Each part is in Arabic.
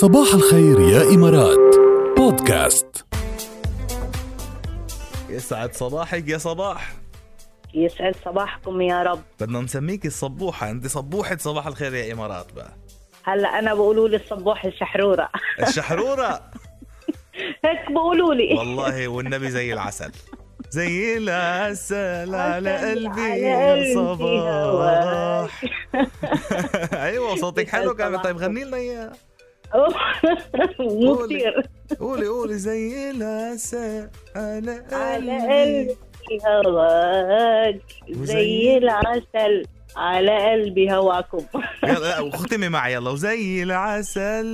صباح الخير يا إمارات. بودكاست. يسعد صباحك يا صباح. يسعد صباحكم يا رب. بدنا نسميك الصبوحة. أنت صبوحة صباح الخير يا إمارات بقى. هلا أنا بقولوا لي الصبوح الشحرورة. الشحرورة؟ هيك بقولوا لي. والله والنبي زي العسل. زي العسل على قلبي يا صباح. أيوه صوتك حلو كمان طيب. غني لنا إياه. مو. كثير قولي قولي زي العسل على على قلبي. قلبي هواك زي العسل على قلبي هواكم. يلا وختمي معي يلا. وزي العسل.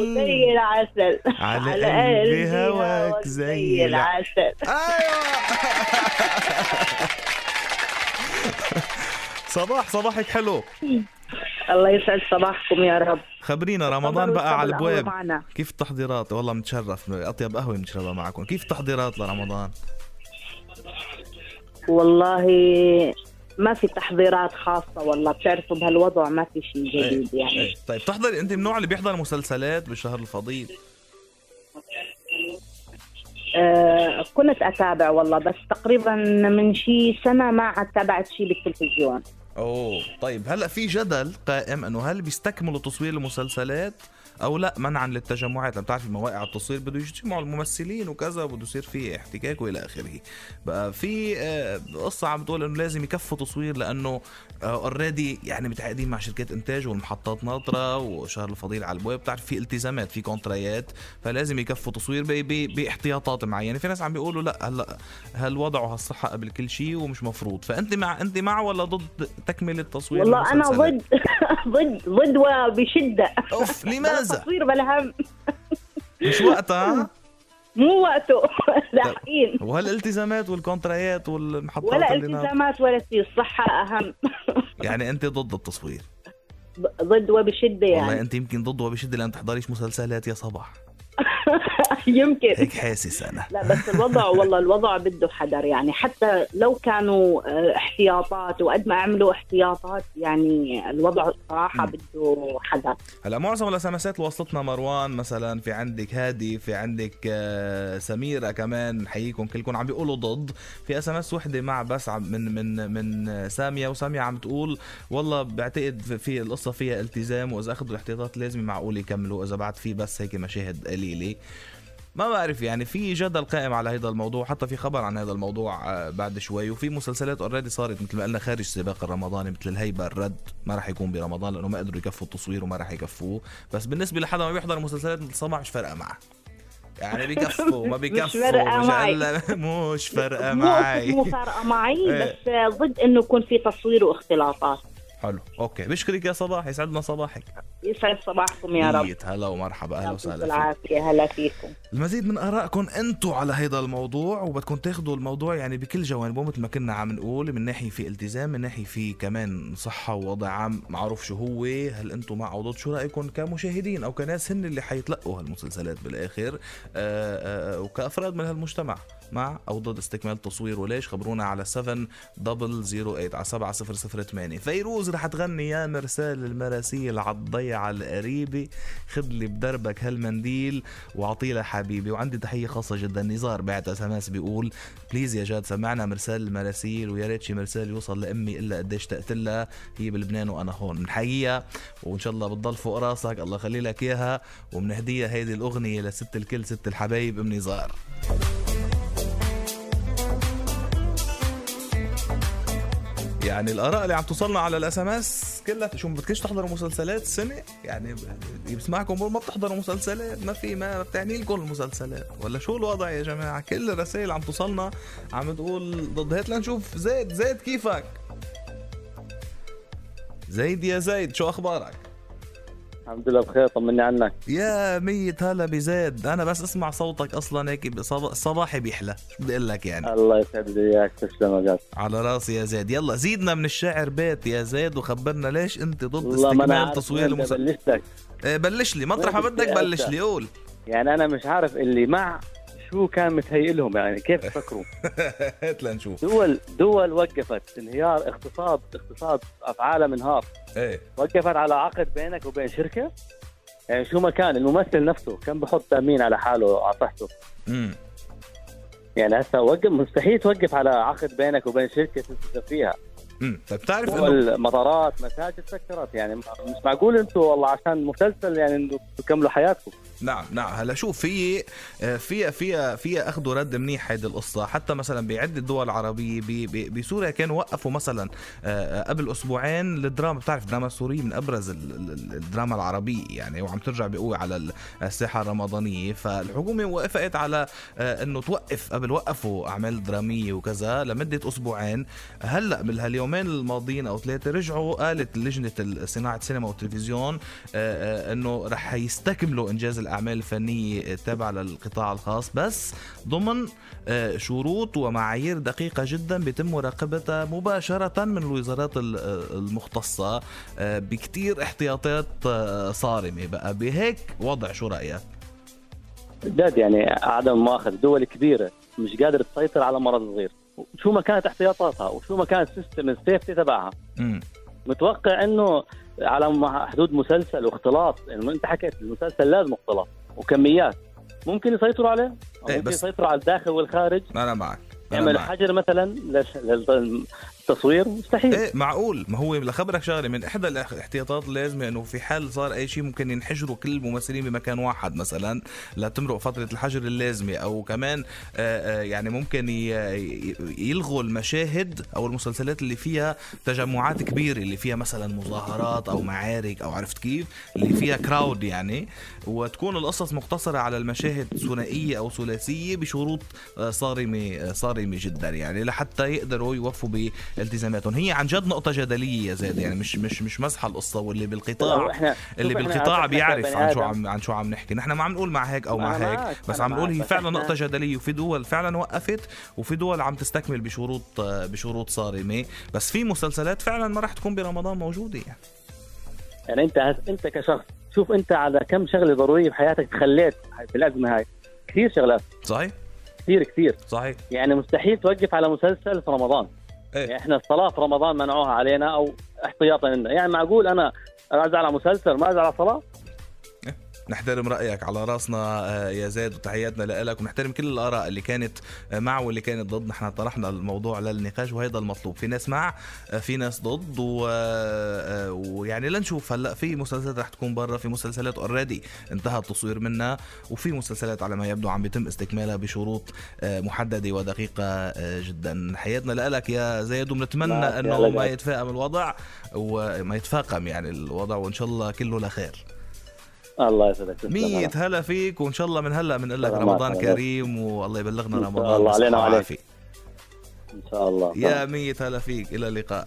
وزي العسل على قلبي هواك زي الع- العسل. أيوه. صباح صباحك حلو. الله يسعد صباحكم يا رب. خبرينا رمضان بقى على معنا. كيف التحضيرات؟ والله متشرف أطيب قهوة بنشربها معكم. كيف التحضيرات لرمضان؟ والله ما في تحضيرات خاصة والله بتعرفوا بهالوضع ما في شيء جديد يعني. إيه. طيب تحضري أنت من النوع اللي بيحضر مسلسلات بالشهر الفضيل؟ آه كنت أتابع والله بس تقريبا من شي سنة ما عاد تابعت شيء بالتلفزيون. أوه. طيب هلأ في جدل قائم إنه هل بيستكملوا تصوير المسلسلات أو لا منعا للتجمعات. لما بتعرفي مواقع التصوير بده يجتمعوا الممثلين وكذا وبده يصير في احتكاك وإلى آخره. بقى في آه، قصة عم بتقول إنه لازم يكفوا تصوير لأنه already يعني متعاقدين مع شركات إنتاج والمحطات ناطرة وشهر الفضيل على البواب. بتعرف في التزامات في كونترايات فلازم يكفوا تصوير باحتياطات معينة. في ناس عم بيقولوا لا هلا هالوضع وهالصحه قبل كل شيء ومش مفروض؟ فأنت مع أنت مع ولا ضد تكملة تصوير والله أنا المسلسلات؟ ضد ضد ضد وبشدة. أوف بلا لماذا تصوير بلا هم. مش وقتها. مو وقته. لاحقين وهالالتزامات والكونترايات والمحطات ولا. التزامات ولا شيء الصحة أهم. يعني أنت ضد التصوير. ضد وبشدة والله يعني. أنت يمكن ضد وبشدة لأن تحضريش مسلسلات يا صباح. يمكن. هيك حاسس أنا. لا بس الوضع والله الوضع بده حذر. يعني حتى لو كانوا آه، احتياطات وقد ما عملوا احتياطات يعني الوضع صراحة مم. بده حذر. هلا معظم الاسامسات اللي وصلتنا مروان مثلا في عندك هادي في عندك آه، سميرة كمان حييكم كلكم. عم بيقولوا ضد. في SMS وحدة مع بس من من من سامية وسامية عم تقول والله بعتقد في- في القصة فيها التزام وإذا أخذوا الاحتياطات لازم معقول يكملوا. إذا بعد في بس هيك مشاهد قليله ما بعرف يعني في جدل قائم على هذا الموضوع حتى في خبر عن هذا الموضوع آه، بعد شوي وفي مسلسلات اوريدي صارت مثل ما قلنا خارج السباق الرمضاني مثل الهيبة الرد ما راح يكون برمضان لأنه ما قدروا يكفوا التصوير وما راح يكفوه بس بالنسبة لحدا ما بيحضر مسلسلات مثل صباح مش فارقة معه يعني بيكفوا ما مش فارقة مش معي. هلا- مش فارقة معي مو فارقة معي. بس ضد إنه يكون في تصوير واختلاطات حلو. أوكي بشكرك يا صباح يسعدنا صباحك. يسعد صباحكم يا رب. هلا ومرحبا أهلا وسهلا هلا فيكم. المزيد من آرائكم أنتم على هذا الموضوع وبدكم تاخذوا الموضوع يعني بكل جوانبه مثل ما كنا عم نقول من ناحية في التزام من ناحية في كمان صحة ووضع عام معروف شو هو هل أنتم مع أو ضد شو رايكم كمشاهدين أو كناس هن اللي حيتلقوا هالمسلسلات بالآخر آه، آه، آه، وكأفراد من هالمجتمع مع أو ضد استكمال التصوير وليش؟ خبرونا على 7008 على 7008 فيروز رح تغني يا مرسال المراسيل عالضيعة القريبة خذ لي بدربك هالمنديل واعطيه لحبيبي وعندي تحية خاصة جدا. نزار بعت SMS بيقول please يا جاد سمعنا مرسال المراسيل ويا ريت شي مرسال يوصل لأمي إلا قديش اشتقت لها هي بلبنان وأنا هون. بنحييها وإن شاء الله بتضل فوق راسك. الله يخلي لك إياها وبنهديها هيدي الأغنية لست الكل ست الحبايب. أم نزار. يعني الآراء اللي عم توصلنا على ال SMS كلها شو ما بدكش تحضروا مسلسلات السنة يعني بسمعكم ما بتحضروا مسلسلات ما في ما بتعني لكم المسلسلات. ولا شو الوضع يا جماعة؟ كل الرسائل عم توصلنا عم تقول ضد. هات لنشوف. زيد زيد كيفك؟ زيد يا زيد شو أخبارك؟ الحمد لله بخير طمني عنك. يا ميت هلا بزيد. أنا بس أسمع صوتك أصلا هيك صباحي بيحلى شو بدي أقول لك يعني. الله يسعد لي إياك تسلم على راسي يا زيد. يلا زيدنا من الشعر بيت يا زيد وخبرنا ليش أنت ضد استكمال تصوير المسلسل إيه بلش لي. مطرح ما بدك بلش؟ لي قول. يعني أنا مش عارف اللي مع شو كان متهيئ لهم يعني؟ كيف فكروا؟ هات لنشوف. دول دول وقفت انهيار اقتصاد اقتصاد في عالم انهار إيه. وقفت على عقد بينك وبين شركة؟ يعني شو ما كان الممثل نفسه كان بحط تأمين على حاله على صحته امم يعني هسه وقف مستحيل توقف على عقد بينك وبين شركة تنتج فيها. طيب بتعرف إنه والمطارات مساجد سكرت يعني مش معقول أنتم والله عشان مسلسل يعني انه تكملوا حياتكم. نعم نعم. هلا شوف في في في في أخذوا رد منيح هيدي القصة. حتى مثلا بعدة دول عربية بسوريا كانوا وقفوا مثلا آه، قبل أسبوعين الدراما بتعرف الدراما السوريه من أبرز ال- ال- الدراما العربية يعني وعم ترجع بقوه على ال- الساحة الرمضانية. فالحكومة وافقت على آه، إنه توقف قبل وقفوا أعمال درامية وكذا لمدة أسبوعين. هلأ بالهاليومين الماضيين أو ثلاثة رجعوا قالت لجنة صناعة السينما والتلفزيون آه، آه، إنه رح يستكملوا إنجاز الأعمال الفنية التابعه للقطاع الخاص بس ضمن آه، شروط ومعايير دقيقة جدا بيتم مراقبتها مباشرة من الوزارات ال- المختصة بكتير احتياطات صارمة. بقى بهيك وضع شو رأيك؟ جد يعني عدم مؤاخذة دول كبيرة مش قادره تسيطر على مرض صغير. شو ما كانت احتياطاتها وشو ما كان ال system ال safety تبعها. متوقع إنه على حدود مسلسل واختلاط يعني أنت حكيت المسلسل لازم اختلاط وكميات. ممكن يسيطروا عليه؟ إيه، ممكن بس- يسيطروا على الداخل والخارج؟ أنا معك. أنا يعمل معك. حجر مثلا للتصوير مستحيل. إيه معقول. ما هو لخبرك شغلة من إحدى الاحتياطات اللازمه إنه في حال صار أي شيء ممكن ينحجروا كل الممثلين بمكان واحد مثلا لتمرق فترة الحجر اللازمة. أو كمان آه، آه، يعني ممكن يلغوا المشاهد أو المسلسلات اللي فيها تجمعات كبيرة اللي فيها مثلا مظاهرات أو معارك أو عرفت كيف اللي فيها كراود يعني. وتكون القصص مقتصرة على المشاهد ثنائية أو ثلاثية بشروط آه، صارمة صارمة جدا يعني لحتى يقدروا يوفوا بالتزاماتهم هي عن جد نقطة جدلية يا زيد يعني مش مش مش مزحة القصة واللي بالقطاع اللي بالقطاع بيعرف عن شو. عم عن شو عم نحكي. نحن ما عم نقول مع هيك أو مع هيك بس عم نقول هي فعلا نقطة جدلية وفي دول فعلا وقفت وفي دول عم تستكمل بشروط بشروط صارمة. بس في مسلسلات فعلا ما راح تكون برمضان موجودة يعني. يعني أنت أنت كشخص شوف أنت على كم شغلة ضرورية بحياتك تخليت في الازمه هاي. كثير شغلات. صحيح. كثير كثير. صحيح. يعني مستحيل توقف على مسلسل في رمضان. يعني إحنا الصلاه في رمضان منعوها علينا أو احتياطا لنا. يعني معقول أنا أزعل على مسلسل ما أزعل على صلاة؟ نحترم رأيك على رأسنا آه، يا زيد وتحياتنا لك ونحترم كل الآراء اللي كانت مع واللي كانت ضد نحن طرحنا الموضوع للنقاش وهيدا المطلوب. في ناس مع آه، في ناس ضد و- آه، ويعني لنشوف. هلأ في مسلسلات رح تكون برا في مسلسلات اوريدي انتهى التصوير منها وفي مسلسلات على ما يبدو عم بيتم استكمالها بشروط محددة ودقيقة جدا. حياتنا لك يا زيد وبنتمنى إنه. ما يتفاقم الوضع وما يتفاقم يعني الوضع وإن شاء الله كله لخير. الله يسعدك. مية هلا فيك وإن شاء الله من هلا بنقول لك رمضان. كريم والله يبلغنا رمضان الله علينا وعليك. إن شاء الله يا مية هلا فيك إلى اللقاء